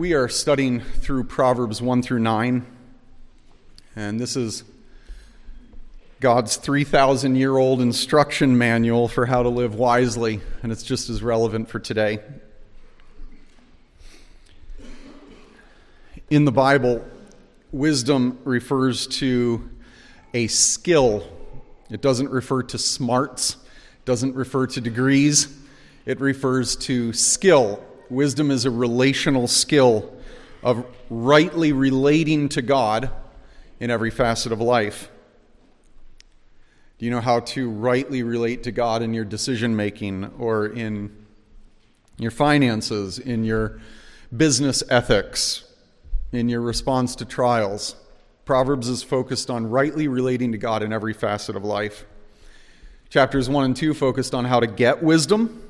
We are studying through Proverbs 1 through 9, and this is God's 3,000 year old instruction manual for how to live wisely, and it's just as relevant for today. In the Bible, wisdom refers to a skill, it doesn't refer to smarts, doesn't refer to degrees, it refers to skill Wisdom is a relational skill of rightly relating to God in every facet of life. Do you know how to rightly relate to God in your decision making or in your finances, in your business ethics, in your response to trials? Proverbs is focused on rightly relating to God in every facet of life. Chapters 1 and 2 focused on how to get wisdom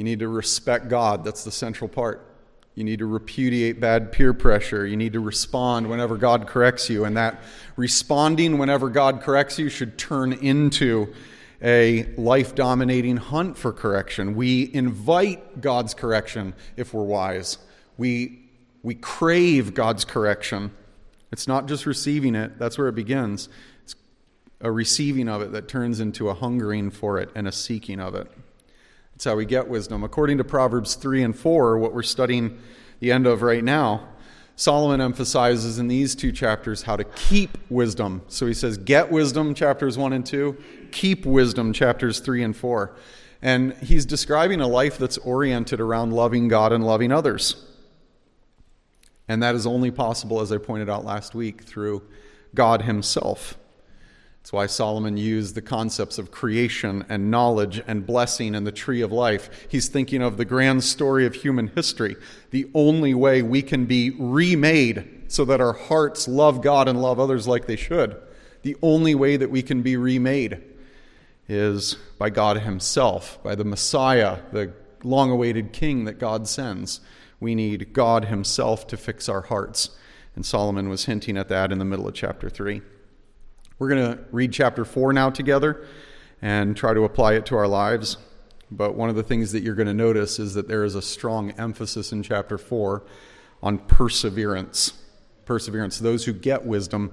you need to respect God. That's the central part. You need to repudiate bad peer pressure. You need to respond whenever God corrects you. And that responding whenever God corrects you should turn into a life dominating hunt for correction. We invite God's correction if we're wise. We, we crave God's correction. It's not just receiving it, that's where it begins. It's a receiving of it that turns into a hungering for it and a seeking of it. That's how we get wisdom. According to Proverbs 3 and 4, what we're studying the end of right now, Solomon emphasizes in these two chapters how to keep wisdom. So he says, Get wisdom, chapters 1 and 2, keep wisdom, chapters 3 and 4. And he's describing a life that's oriented around loving God and loving others. And that is only possible, as I pointed out last week, through God Himself. That's why Solomon used the concepts of creation and knowledge and blessing and the tree of life. He's thinking of the grand story of human history. The only way we can be remade so that our hearts love God and love others like they should, the only way that we can be remade is by God Himself, by the Messiah, the long awaited King that God sends. We need God Himself to fix our hearts. And Solomon was hinting at that in the middle of chapter 3. We're going to read chapter 4 now together and try to apply it to our lives. But one of the things that you're going to notice is that there is a strong emphasis in chapter 4 on perseverance. Perseverance. Those who get wisdom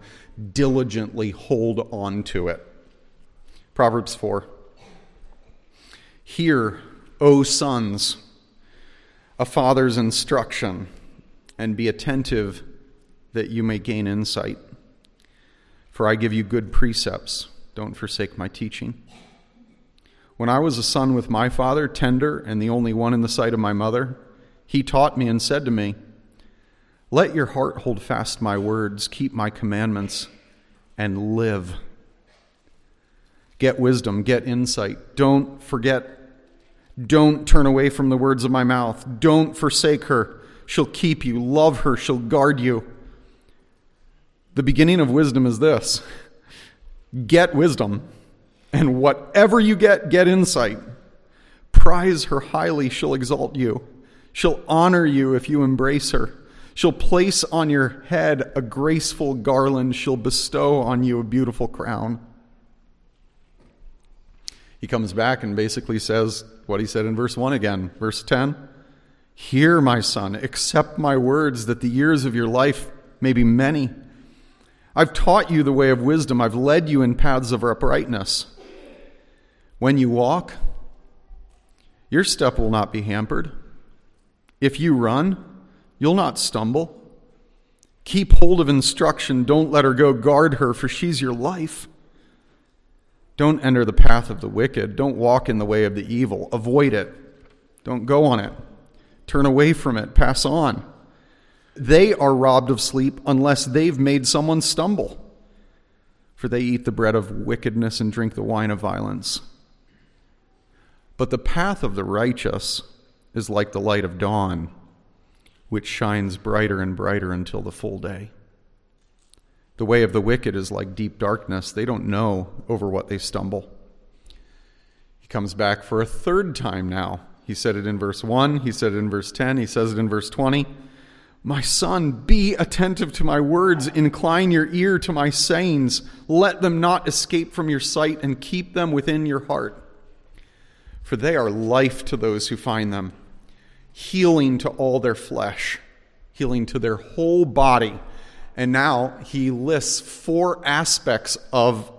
diligently hold on to it. Proverbs 4. Hear, O sons, a father's instruction, and be attentive that you may gain insight. For I give you good precepts. Don't forsake my teaching. When I was a son with my father, tender and the only one in the sight of my mother, he taught me and said to me, Let your heart hold fast my words, keep my commandments, and live. Get wisdom, get insight. Don't forget. Don't turn away from the words of my mouth. Don't forsake her. She'll keep you. Love her. She'll guard you. The beginning of wisdom is this get wisdom, and whatever you get, get insight. Prize her highly, she'll exalt you. She'll honor you if you embrace her. She'll place on your head a graceful garland. She'll bestow on you a beautiful crown. He comes back and basically says what he said in verse 1 again. Verse 10 Hear, my son, accept my words, that the years of your life may be many I've taught you the way of wisdom. I've led you in paths of uprightness. When you walk, your step will not be hampered. If you run, you'll not stumble. Keep hold of instruction. Don't let her go. Guard her, for she's your life. Don't enter the path of the wicked. Don't walk in the way of the evil. Avoid it. Don't go on it. Turn away from it. Pass on. They are robbed of sleep unless they've made someone stumble. For they eat the bread of wickedness and drink the wine of violence. But the path of the righteous is like the light of dawn, which shines brighter and brighter until the full day. The way of the wicked is like deep darkness. They don't know over what they stumble. He comes back for a third time now. He said it in verse 1, he said it in verse 10, he says it in verse 20. My son, be attentive to my words, incline your ear to my sayings, let them not escape from your sight, and keep them within your heart. For they are life to those who find them, healing to all their flesh, healing to their whole body. And now he lists four aspects of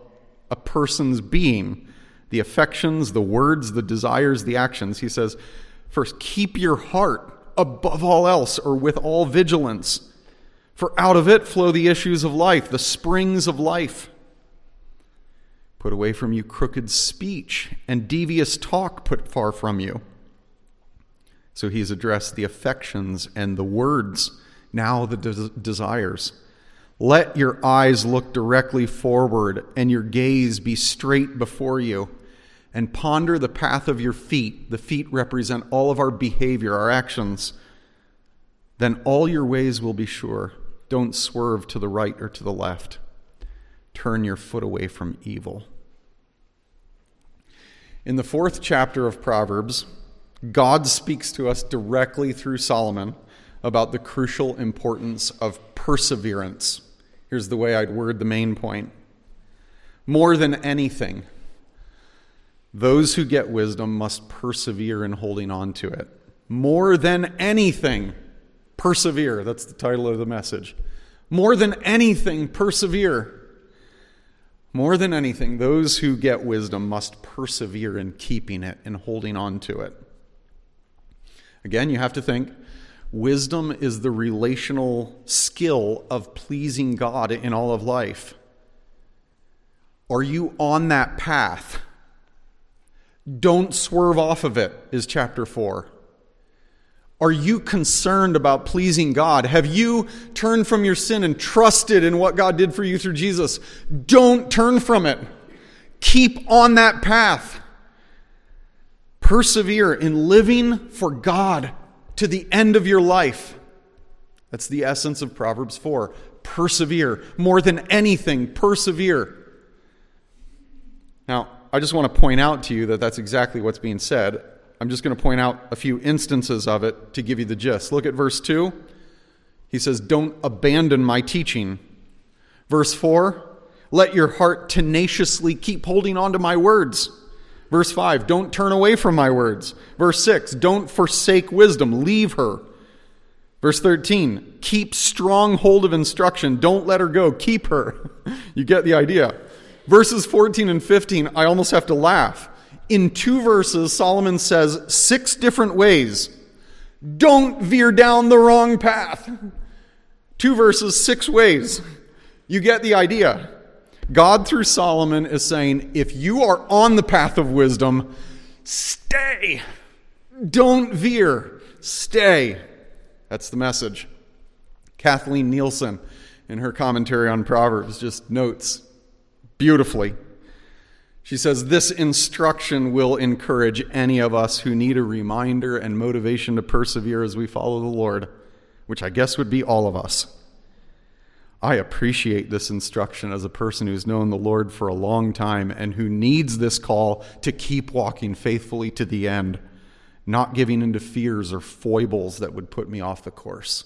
a person's being the affections, the words, the desires, the actions. He says, first, keep your heart above all else or with all vigilance, for out of it flow the issues of life, the springs of life. Put away from you crooked speech and devious talk put far from you. So he's addressed the affections and the words, now the des- desires. Let your eyes look directly forward and your gaze be straight before you. And ponder the path of your feet. The feet represent all of our behavior, our actions. Then all your ways will be sure. Don't swerve to the right or to the left. Turn your foot away from evil. In the fourth chapter of Proverbs, God speaks to us directly through Solomon about the crucial importance of perseverance. Here's the way I'd word the main point. More than anything, those who get wisdom must persevere in holding on to it. More than anything, persevere. That's the title of the message. More than anything, persevere. More than anything, those who get wisdom must persevere in keeping it and holding on to it. Again, you have to think wisdom is the relational skill of pleasing God in all of life. Are you on that path? Don't swerve off of it, is chapter 4. Are you concerned about pleasing God? Have you turned from your sin and trusted in what God did for you through Jesus? Don't turn from it. Keep on that path. Persevere in living for God to the end of your life. That's the essence of Proverbs 4. Persevere. More than anything, persevere. Now, I just want to point out to you that that's exactly what's being said. I'm just going to point out a few instances of it to give you the gist. Look at verse 2. He says, Don't abandon my teaching. Verse 4, let your heart tenaciously keep holding on to my words. Verse 5, don't turn away from my words. Verse 6, don't forsake wisdom, leave her. Verse 13, keep strong hold of instruction, don't let her go, keep her. you get the idea. Verses 14 and 15, I almost have to laugh. In two verses, Solomon says six different ways don't veer down the wrong path. Two verses, six ways. You get the idea. God, through Solomon, is saying if you are on the path of wisdom, stay. Don't veer. Stay. That's the message. Kathleen Nielsen, in her commentary on Proverbs, just notes beautifully. She says, This instruction will encourage any of us who need a reminder and motivation to persevere as we follow the Lord, which I guess would be all of us. I appreciate this instruction as a person who's known the Lord for a long time and who needs this call to keep walking faithfully to the end, not giving into fears or foibles that would put me off the course.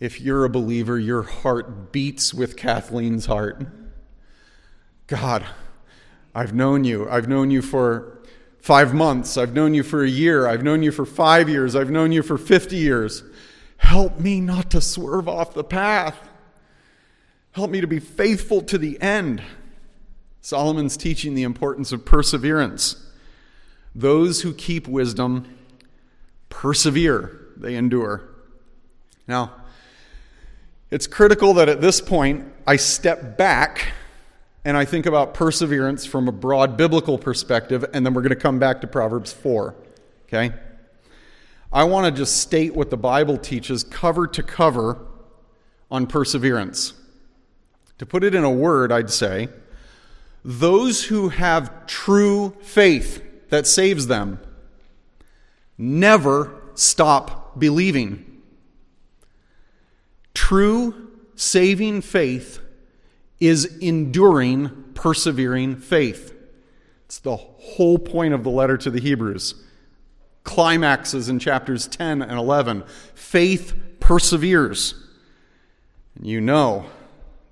If you're a believer, your heart beats with Kathleen's heart. God, I've known you. I've known you for five months. I've known you for a year. I've known you for five years. I've known you for 50 years. Help me not to swerve off the path. Help me to be faithful to the end. Solomon's teaching the importance of perseverance. Those who keep wisdom persevere, they endure. Now, it's critical that at this point I step back and I think about perseverance from a broad biblical perspective, and then we're going to come back to Proverbs 4. Okay? I want to just state what the Bible teaches cover to cover on perseverance. To put it in a word, I'd say those who have true faith that saves them never stop believing. True saving faith is enduring, persevering faith. It's the whole point of the letter to the Hebrews climaxes in chapters 10 and 11. Faith perseveres. And you know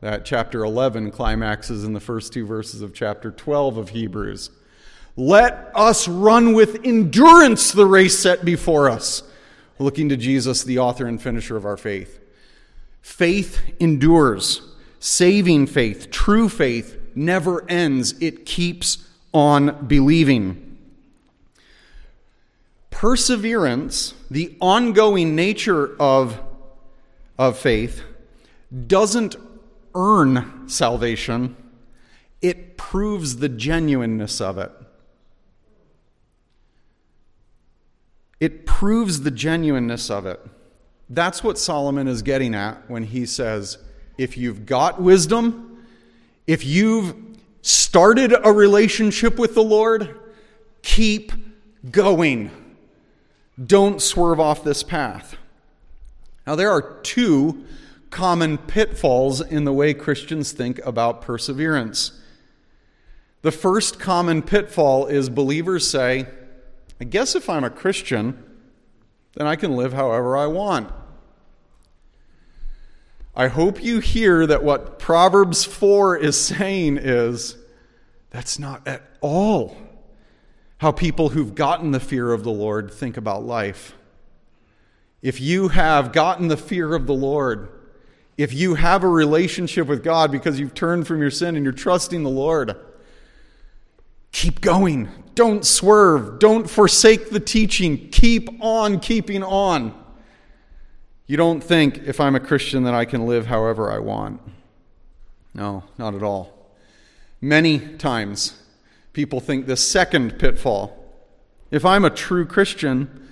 that chapter 11 climaxes in the first two verses of chapter 12 of Hebrews. Let us run with endurance the race set before us, looking to Jesus, the author and finisher of our faith. Faith endures. Saving faith, true faith, never ends. It keeps on believing. Perseverance, the ongoing nature of, of faith, doesn't earn salvation, it proves the genuineness of it. It proves the genuineness of it. That's what Solomon is getting at when he says, if you've got wisdom, if you've started a relationship with the Lord, keep going. Don't swerve off this path. Now, there are two common pitfalls in the way Christians think about perseverance. The first common pitfall is believers say, I guess if I'm a Christian, then I can live however I want. I hope you hear that what Proverbs 4 is saying is that's not at all how people who've gotten the fear of the Lord think about life. If you have gotten the fear of the Lord, if you have a relationship with God because you've turned from your sin and you're trusting the Lord, keep going. Don't swerve. Don't forsake the teaching. Keep on keeping on. You don't think, if I'm a Christian, that I can live however I want. No, not at all. Many times, people think the second pitfall if I'm a true Christian,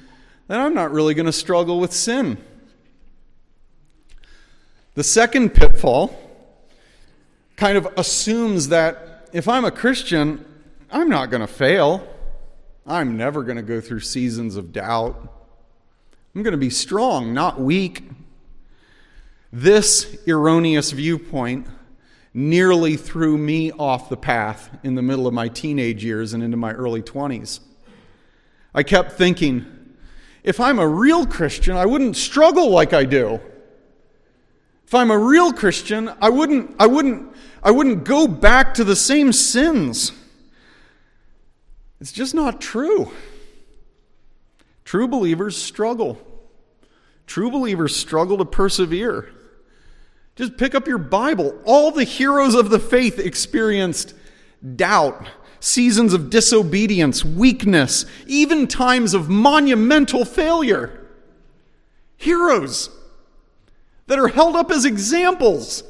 then I'm not really going to struggle with sin. The second pitfall kind of assumes that if I'm a Christian, I'm not going to fail. I'm never going to go through seasons of doubt. I'm going to be strong, not weak. This erroneous viewpoint nearly threw me off the path in the middle of my teenage years and into my early 20s. I kept thinking, if I'm a real Christian, I wouldn't struggle like I do. If I'm a real Christian, I wouldn't, I wouldn't, I wouldn't go back to the same sins. It's just not true. True believers struggle. True believers struggle to persevere. Just pick up your Bible. All the heroes of the faith experienced doubt, seasons of disobedience, weakness, even times of monumental failure. Heroes that are held up as examples.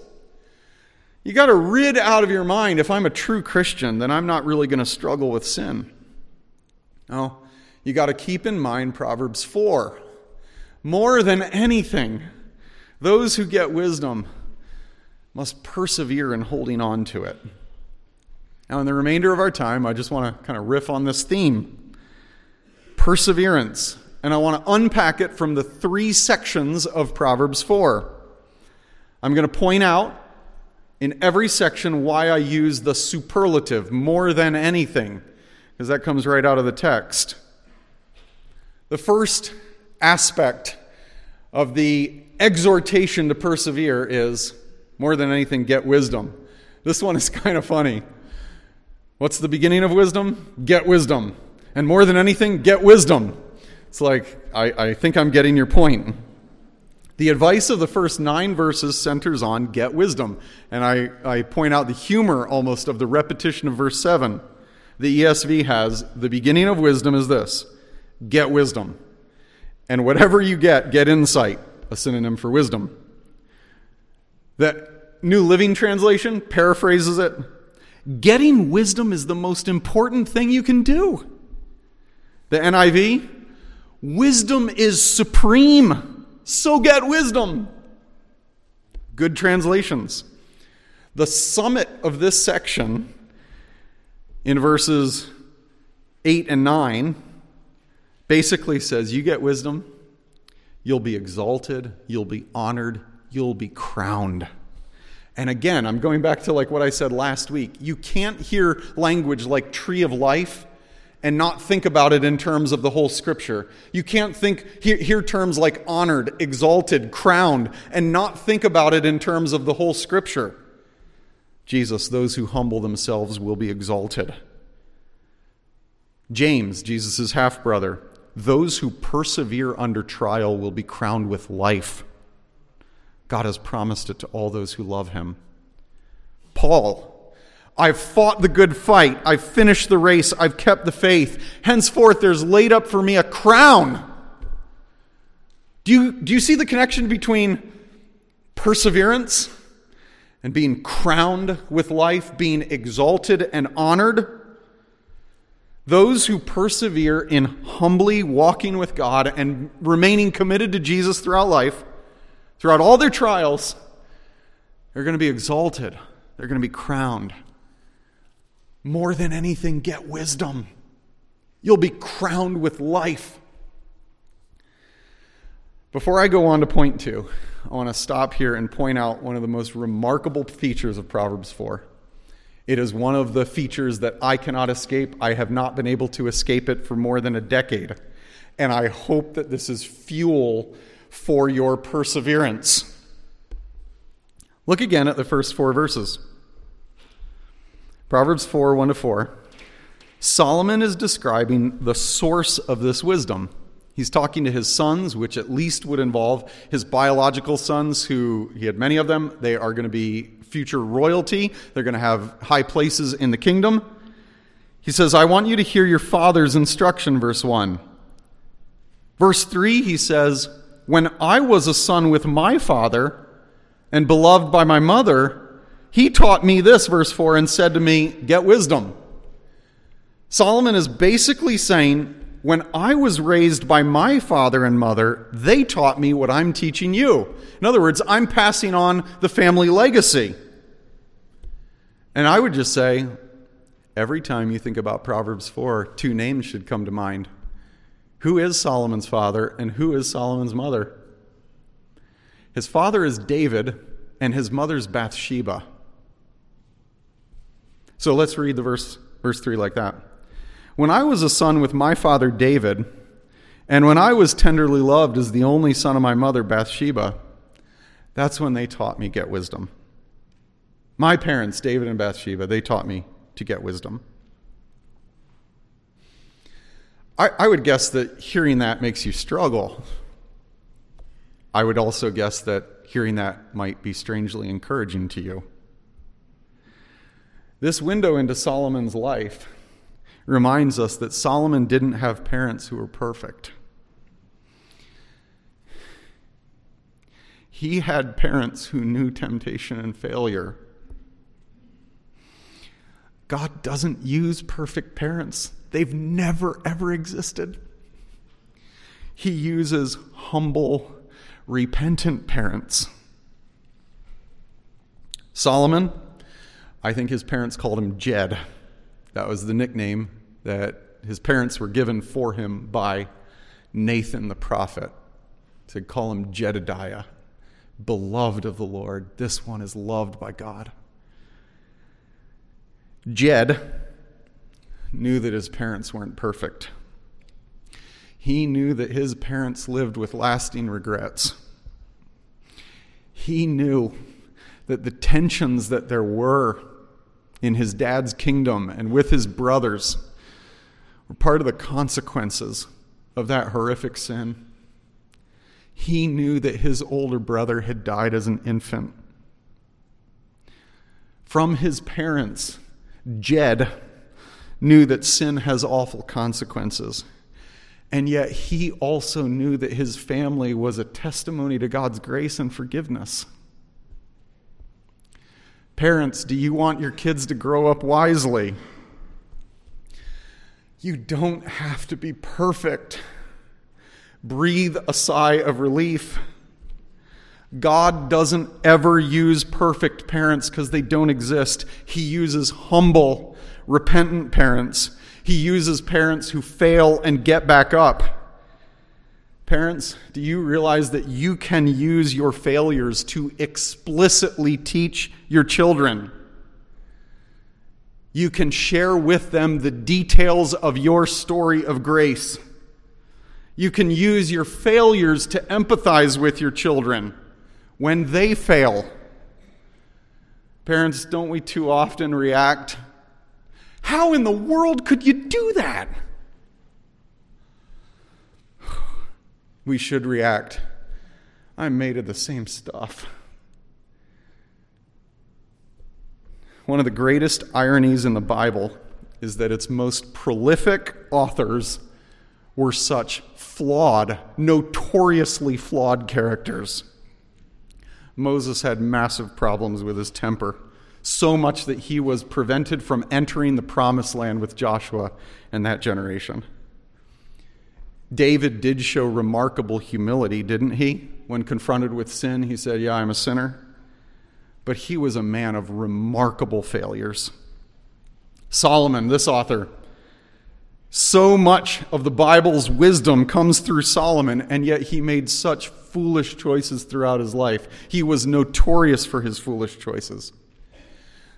You got to rid out of your mind if I'm a true Christian, then I'm not really going to struggle with sin. No, you got to keep in mind Proverbs 4. More than anything, those who get wisdom must persevere in holding on to it. Now, in the remainder of our time, I just want to kind of riff on this theme perseverance. And I want to unpack it from the three sections of Proverbs 4. I'm going to point out in every section why I use the superlative more than anything because that comes right out of the text. The first aspect of the exhortation to persevere is more than anything, get wisdom. This one is kind of funny. What's the beginning of wisdom? Get wisdom. And more than anything, get wisdom. It's like, I, I think I'm getting your point. The advice of the first nine verses centers on get wisdom. And I, I point out the humor almost of the repetition of verse 7 the ESV has the beginning of wisdom is this get wisdom. And whatever you get, get insight, a synonym for wisdom. That New Living Translation paraphrases it getting wisdom is the most important thing you can do. The NIV, wisdom is supreme, so get wisdom. Good translations. The summit of this section in verses 8 and 9 basically says you get wisdom, you'll be exalted, you'll be honored, you'll be crowned. And again, I'm going back to like what I said last week. You can't hear language like tree of life and not think about it in terms of the whole scripture. You can't think hear, hear terms like honored, exalted, crowned and not think about it in terms of the whole scripture. Jesus, those who humble themselves will be exalted. James, Jesus' half brother, those who persevere under trial will be crowned with life. God has promised it to all those who love him. Paul, I've fought the good fight. I've finished the race. I've kept the faith. Henceforth, there's laid up for me a crown. Do you, do you see the connection between perseverance and being crowned with life, being exalted and honored? Those who persevere in humbly walking with God and remaining committed to Jesus throughout life, throughout all their trials, they're going to be exalted. They're going to be crowned. More than anything, get wisdom. You'll be crowned with life. Before I go on to point two, I want to stop here and point out one of the most remarkable features of Proverbs 4. It is one of the features that I cannot escape. I have not been able to escape it for more than a decade. And I hope that this is fuel for your perseverance. Look again at the first four verses. Proverbs 4 1 to 4. Solomon is describing the source of this wisdom. He's talking to his sons, which at least would involve his biological sons, who he had many of them. They are going to be future royalty, they're going to have high places in the kingdom. He says, I want you to hear your father's instruction, verse 1. Verse 3, he says, When I was a son with my father and beloved by my mother, he taught me this, verse 4, and said to me, Get wisdom. Solomon is basically saying, When I was raised by my father and mother, they taught me what I'm teaching you. In other words, I'm passing on the family legacy. And I would just say, every time you think about Proverbs 4, two names should come to mind. Who is Solomon's father and who is Solomon's mother? His father is David and his mother's Bathsheba. So let's read the verse, verse 3 like that. When I was a son with my father David, and when I was tenderly loved as the only son of my mother Bathsheba, that's when they taught me get wisdom. My parents, David and Bathsheba, they taught me to get wisdom. I, I would guess that hearing that makes you struggle. I would also guess that hearing that might be strangely encouraging to you. This window into Solomon's life reminds us that Solomon didn't have parents who were perfect. He had parents who knew temptation and failure. God doesn't use perfect parents, they've never, ever existed. He uses humble, repentant parents. Solomon, I think his parents called him Jed. That was the nickname that his parents were given for him by Nathan the prophet to call him Jedediah beloved of the Lord. This one is loved by God. Jed knew that his parents weren't perfect. He knew that his parents lived with lasting regrets. He knew that the tensions that there were in his dad's kingdom and with his brothers were part of the consequences of that horrific sin he knew that his older brother had died as an infant. From his parents, Jed knew that sin has awful consequences. And yet he also knew that his family was a testimony to God's grace and forgiveness. Parents, do you want your kids to grow up wisely? You don't have to be perfect breathe a sigh of relief. God doesn't ever use perfect parents because they don't exist. He uses humble, repentant parents. He uses parents who fail and get back up. Parents, do you realize that you can use your failures to explicitly teach your children? You can share with them the details of your story of grace. You can use your failures to empathize with your children when they fail. Parents, don't we too often react? How in the world could you do that? We should react I'm made of the same stuff. One of the greatest ironies in the Bible is that its most prolific authors were such flawed, notoriously flawed characters. Moses had massive problems with his temper, so much that he was prevented from entering the promised land with Joshua and that generation. David did show remarkable humility, didn't he? When confronted with sin, he said, Yeah, I'm a sinner. But he was a man of remarkable failures. Solomon, this author, so much of the Bible's wisdom comes through Solomon, and yet he made such foolish choices throughout his life. He was notorious for his foolish choices.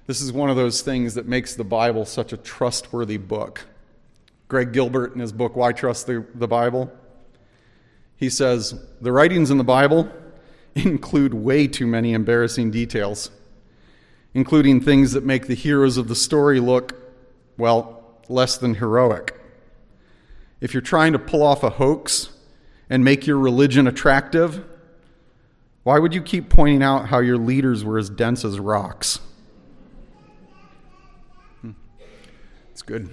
This is one of those things that makes the Bible such a trustworthy book. Greg Gilbert, in his book, Why Trust the, the Bible, he says, The writings in the Bible include way too many embarrassing details, including things that make the heroes of the story look, well, less than heroic. If you're trying to pull off a hoax and make your religion attractive, why would you keep pointing out how your leaders were as dense as rocks? Hmm. It's good.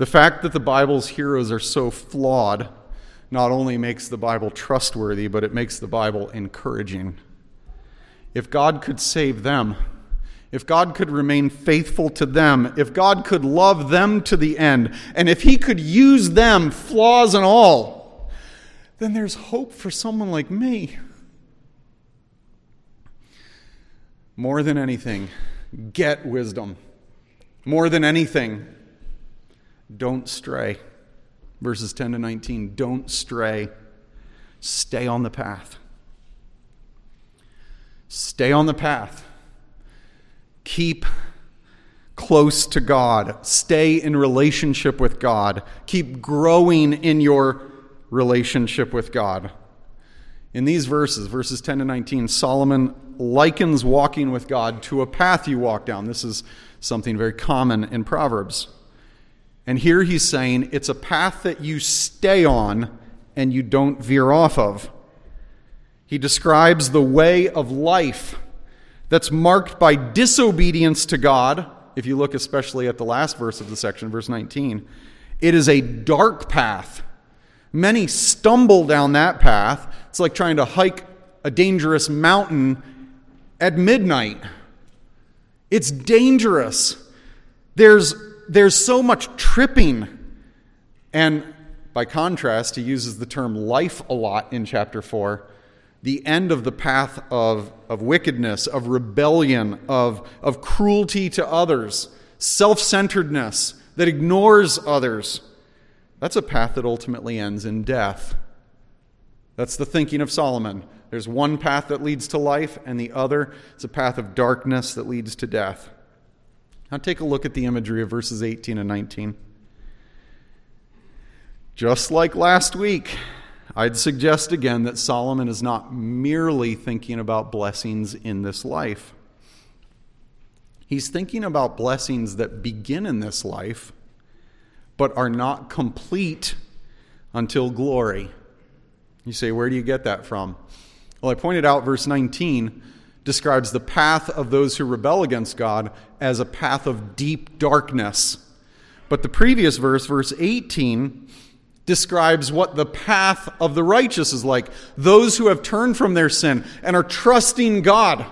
The fact that the Bible's heroes are so flawed not only makes the Bible trustworthy, but it makes the Bible encouraging. If God could save them, if God could remain faithful to them, if God could love them to the end, and if He could use them, flaws and all, then there's hope for someone like me. More than anything, get wisdom. More than anything, don't stray. Verses 10 to 19. Don't stray. Stay on the path. Stay on the path. Keep close to God. Stay in relationship with God. Keep growing in your relationship with God. In these verses, verses 10 to 19, Solomon likens walking with God to a path you walk down. This is something very common in Proverbs. And here he's saying it's a path that you stay on and you don't veer off of. He describes the way of life that's marked by disobedience to God. If you look especially at the last verse of the section, verse 19, it is a dark path. Many stumble down that path. It's like trying to hike a dangerous mountain at midnight. It's dangerous. There's there's so much tripping. And by contrast, he uses the term life a lot in chapter 4. The end of the path of, of wickedness, of rebellion, of, of cruelty to others, self centeredness that ignores others. That's a path that ultimately ends in death. That's the thinking of Solomon. There's one path that leads to life, and the other is a path of darkness that leads to death. Now take a look at the imagery of verses 18 and 19. Just like last week, I'd suggest again that Solomon is not merely thinking about blessings in this life. He's thinking about blessings that begin in this life, but are not complete until glory. You say, where do you get that from? Well, I pointed out verse 19 describes the path of those who rebel against God as a path of deep darkness. But the previous verse, verse 18, describes what the path of the righteous is like those who have turned from their sin and are trusting God.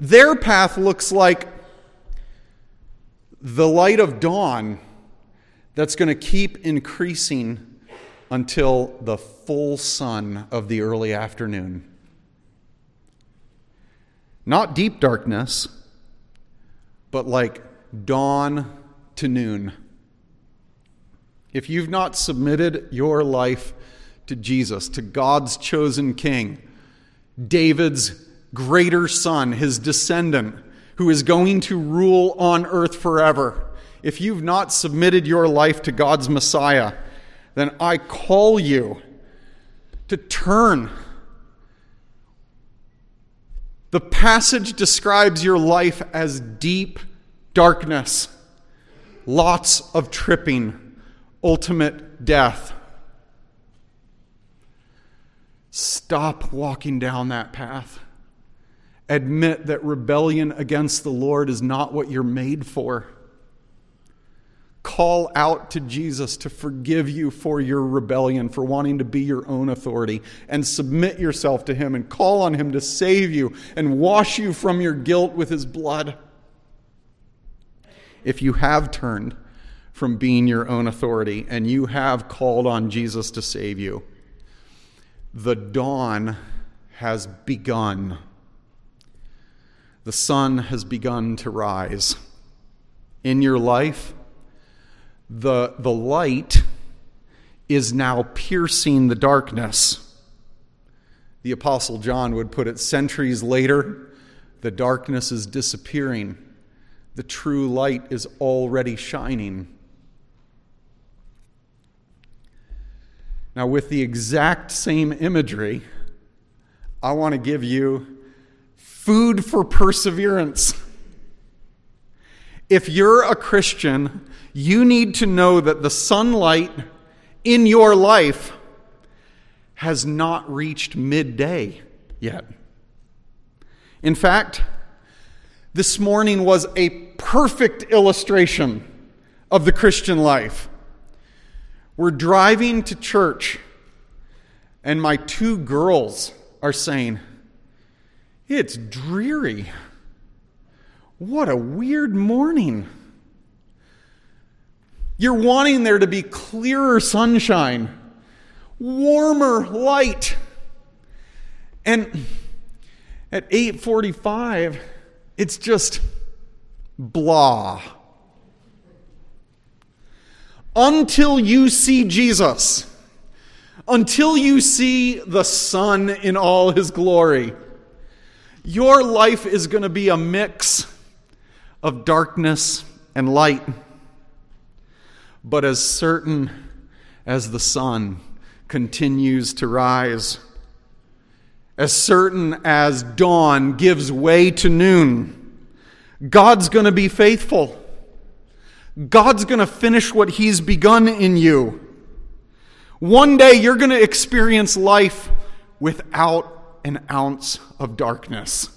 Their path looks like the light of dawn that's going to keep increasing until the full sun of the early afternoon. Not deep darkness, but like dawn to noon. If you've not submitted your life to Jesus, to God's chosen king, David's greater son, his descendant, who is going to rule on earth forever, if you've not submitted your life to God's Messiah, then I call you to turn the passage describes your life as deep darkness, lots of tripping, ultimate death. Stop walking down that path. Admit that rebellion against the Lord is not what you're made for. Call out to Jesus to forgive you for your rebellion, for wanting to be your own authority, and submit yourself to Him and call on Him to save you and wash you from your guilt with His blood. If you have turned from being your own authority and you have called on Jesus to save you, the dawn has begun. The sun has begun to rise. In your life, the, the light is now piercing the darkness. The Apostle John would put it centuries later the darkness is disappearing, the true light is already shining. Now, with the exact same imagery, I want to give you food for perseverance. If you're a Christian, you need to know that the sunlight in your life has not reached midday yet. In fact, this morning was a perfect illustration of the Christian life. We're driving to church, and my two girls are saying, It's dreary. What a weird morning. You're wanting there to be clearer sunshine, warmer light. And at 8:45, it's just blah. Until you see Jesus, until you see the sun in all his glory, your life is going to be a mix of darkness and light. But as certain as the sun continues to rise, as certain as dawn gives way to noon, God's going to be faithful. God's going to finish what He's begun in you. One day you're going to experience life without an ounce of darkness.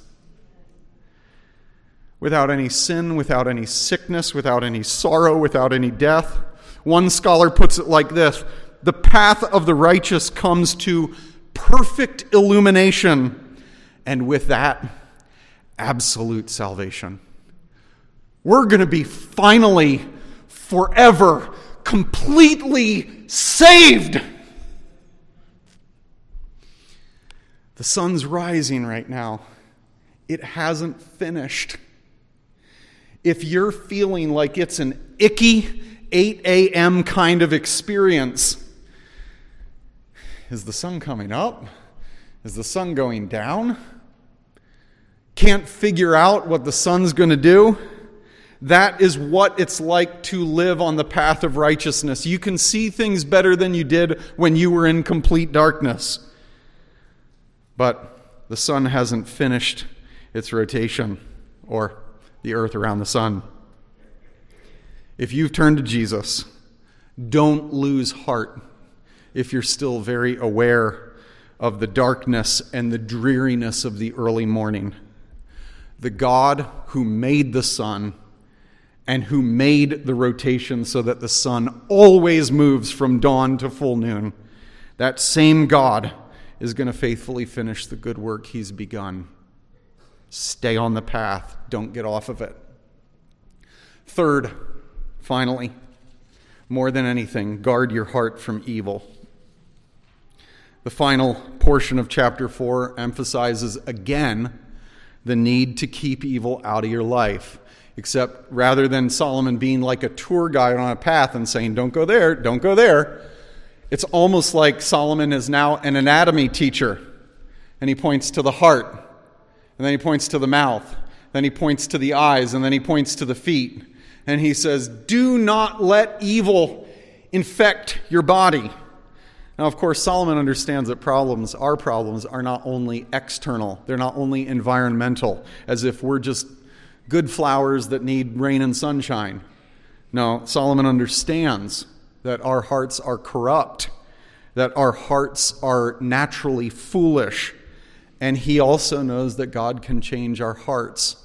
Without any sin, without any sickness, without any sorrow, without any death. One scholar puts it like this The path of the righteous comes to perfect illumination, and with that, absolute salvation. We're going to be finally, forever, completely saved. The sun's rising right now. It hasn't finished. If you're feeling like it's an icky, 8 a.m. kind of experience. Is the sun coming up? Is the sun going down? Can't figure out what the sun's going to do? That is what it's like to live on the path of righteousness. You can see things better than you did when you were in complete darkness. But the sun hasn't finished its rotation, or the earth around the sun. If you've turned to Jesus, don't lose heart if you're still very aware of the darkness and the dreariness of the early morning. The God who made the sun and who made the rotation so that the sun always moves from dawn to full noon, that same God is going to faithfully finish the good work he's begun. Stay on the path, don't get off of it. Third, Finally, more than anything, guard your heart from evil. The final portion of chapter 4 emphasizes again the need to keep evil out of your life. Except rather than Solomon being like a tour guide on a path and saying, don't go there, don't go there, it's almost like Solomon is now an anatomy teacher. And he points to the heart, and then he points to the mouth, then he points to the eyes, and then he points to the feet and he says, Do not let evil infect your body. Now, of course, Solomon understands that problems, our problems, are not only external, they're not only environmental, as if we're just good flowers that need rain and sunshine. No, Solomon understands that our hearts are corrupt, that our hearts are naturally foolish. And He also knows that God can change our hearts.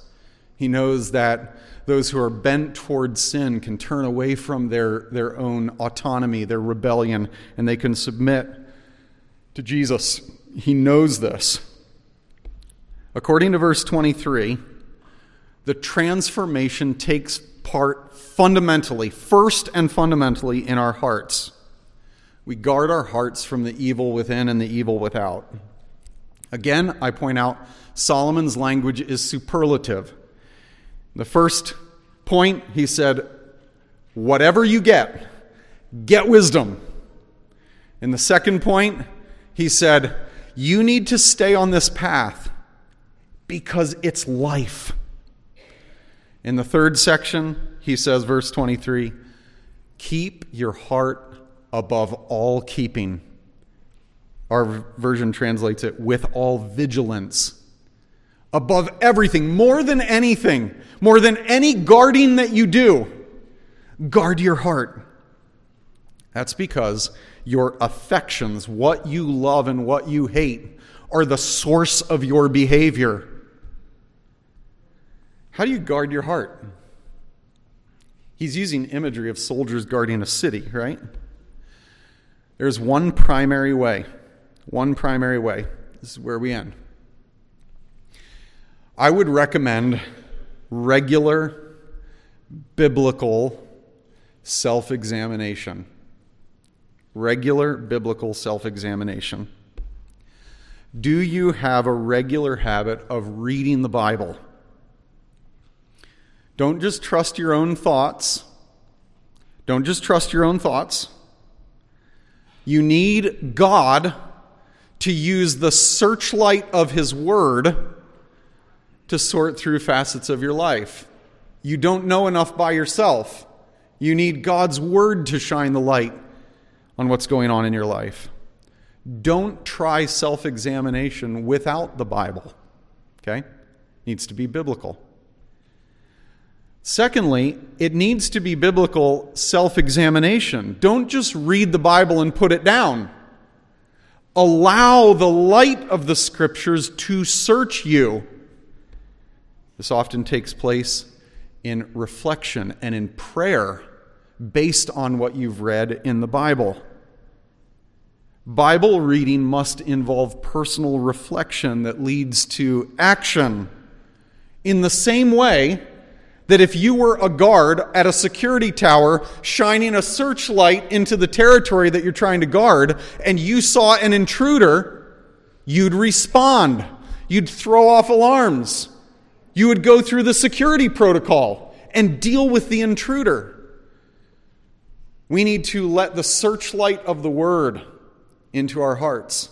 He knows that those who are bent towards sin can turn away from their, their own autonomy, their rebellion, and they can submit to Jesus. He knows this. According to verse 23, the transformation takes part fundamentally, first and fundamentally, in our hearts. We guard our hearts from the evil within and the evil without. Again, I point out Solomon's language is superlative. The first point, he said, Whatever you get, get wisdom. In the second point, he said, You need to stay on this path because it's life. In the third section, he says, verse 23, Keep your heart above all keeping. Our version translates it with all vigilance. Above everything, more than anything, more than any guarding that you do, guard your heart. That's because your affections, what you love and what you hate, are the source of your behavior. How do you guard your heart? He's using imagery of soldiers guarding a city, right? There's one primary way. One primary way. This is where we end. I would recommend regular biblical self examination. Regular biblical self examination. Do you have a regular habit of reading the Bible? Don't just trust your own thoughts. Don't just trust your own thoughts. You need God to use the searchlight of His Word to sort through facets of your life. You don't know enough by yourself. You need God's Word to shine the light on what's going on in your life. Don't try self examination without the Bible. Okay? It needs to be biblical. Secondly, it needs to be biblical self examination. Don't just read the Bible and put it down. Allow the light of the scriptures to search you. This often takes place in reflection and in prayer based on what you've read in the Bible. Bible reading must involve personal reflection that leads to action. In the same way, that if you were a guard at a security tower shining a searchlight into the territory that you're trying to guard and you saw an intruder, you'd respond. You'd throw off alarms. You would go through the security protocol and deal with the intruder. We need to let the searchlight of the word into our hearts.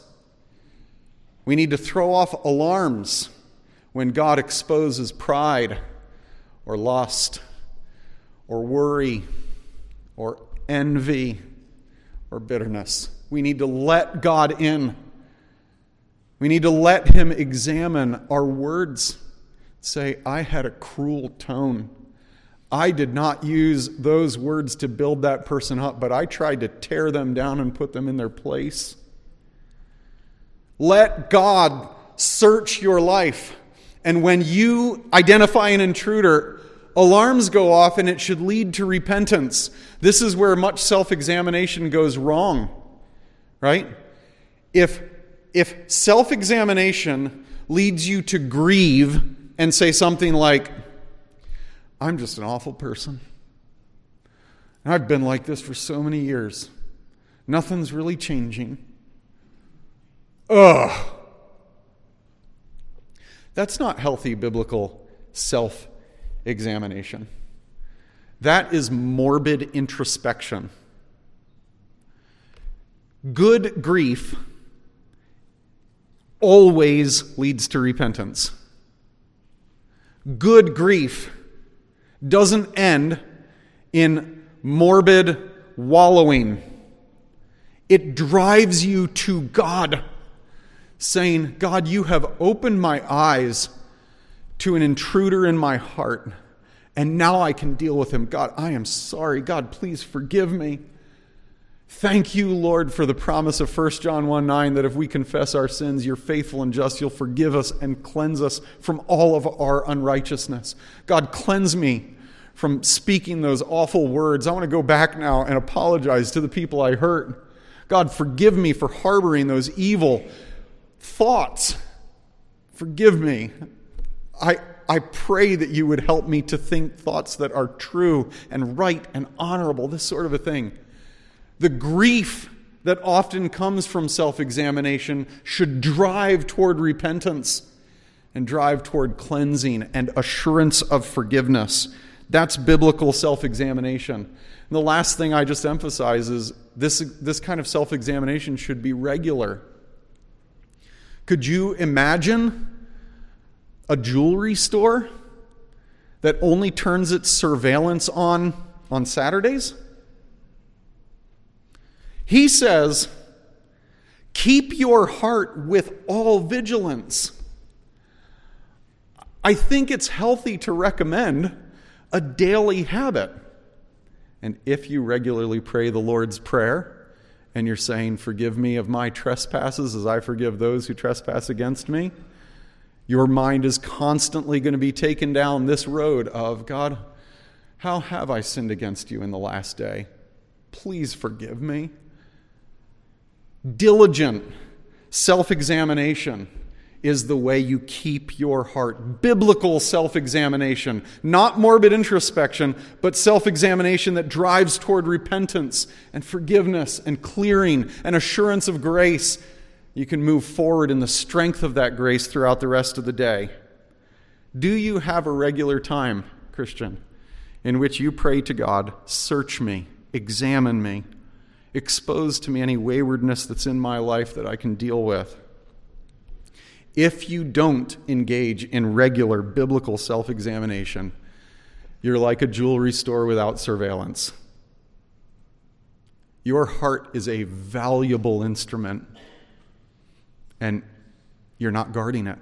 We need to throw off alarms when God exposes pride or lust or worry or envy or bitterness. We need to let God in. We need to let Him examine our words. Say, I had a cruel tone. I did not use those words to build that person up, but I tried to tear them down and put them in their place. Let God search your life. And when you identify an intruder, alarms go off and it should lead to repentance. This is where much self examination goes wrong, right? If, if self examination leads you to grieve and say something like, I'm just an awful person. And I've been like this for so many years. Nothing's really changing. Ugh. That's not healthy biblical self examination. That is morbid introspection. Good grief always leads to repentance. Good grief doesn't end in morbid wallowing. It drives you to God, saying, God, you have opened my eyes to an intruder in my heart, and now I can deal with him. God, I am sorry. God, please forgive me. Thank you, Lord, for the promise of 1 John 1 9 that if we confess our sins, you're faithful and just, you'll forgive us and cleanse us from all of our unrighteousness. God, cleanse me from speaking those awful words. I want to go back now and apologize to the people I hurt. God, forgive me for harboring those evil thoughts. Forgive me. I, I pray that you would help me to think thoughts that are true and right and honorable, this sort of a thing. The grief that often comes from self examination should drive toward repentance and drive toward cleansing and assurance of forgiveness. That's biblical self examination. the last thing I just emphasize is this, this kind of self examination should be regular. Could you imagine a jewelry store that only turns its surveillance on on Saturdays? He says, Keep your heart with all vigilance. I think it's healthy to recommend a daily habit. And if you regularly pray the Lord's Prayer and you're saying, Forgive me of my trespasses as I forgive those who trespass against me, your mind is constantly going to be taken down this road of, God, how have I sinned against you in the last day? Please forgive me diligent self examination is the way you keep your heart. Biblical self examination, not morbid introspection, but self examination that drives toward repentance and forgiveness and clearing and assurance of grace. You can move forward in the strength of that grace throughout the rest of the day. Do you have a regular time, Christian, in which you pray to God, Search me, examine me? Expose to me any waywardness that's in my life that I can deal with. If you don't engage in regular biblical self examination, you're like a jewelry store without surveillance. Your heart is a valuable instrument, and you're not guarding it.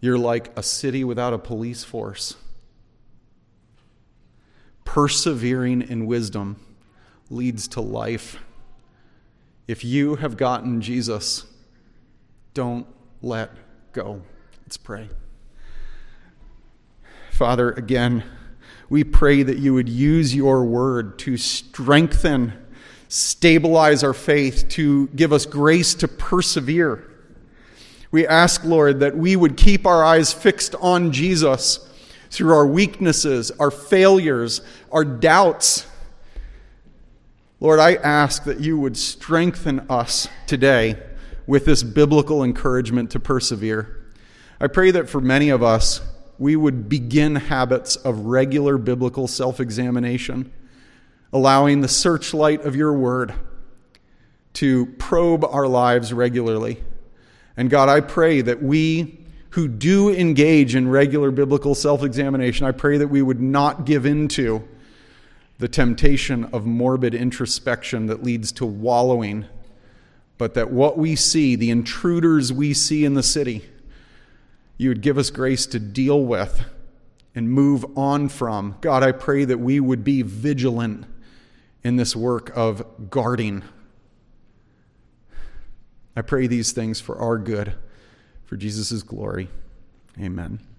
You're like a city without a police force. Persevering in wisdom leads to life. If you have gotten Jesus, don't let go. Let's pray. Father, again, we pray that you would use your word to strengthen, stabilize our faith, to give us grace to persevere. We ask, Lord, that we would keep our eyes fixed on Jesus through our weaknesses, our failures, our doubts Lord, I ask that you would strengthen us today with this biblical encouragement to persevere. I pray that for many of us, we would begin habits of regular biblical self examination, allowing the searchlight of your word to probe our lives regularly. And God, I pray that we who do engage in regular biblical self examination, I pray that we would not give into the temptation of morbid introspection that leads to wallowing, but that what we see, the intruders we see in the city, you would give us grace to deal with and move on from. God, I pray that we would be vigilant in this work of guarding. I pray these things for our good, for Jesus' glory. Amen.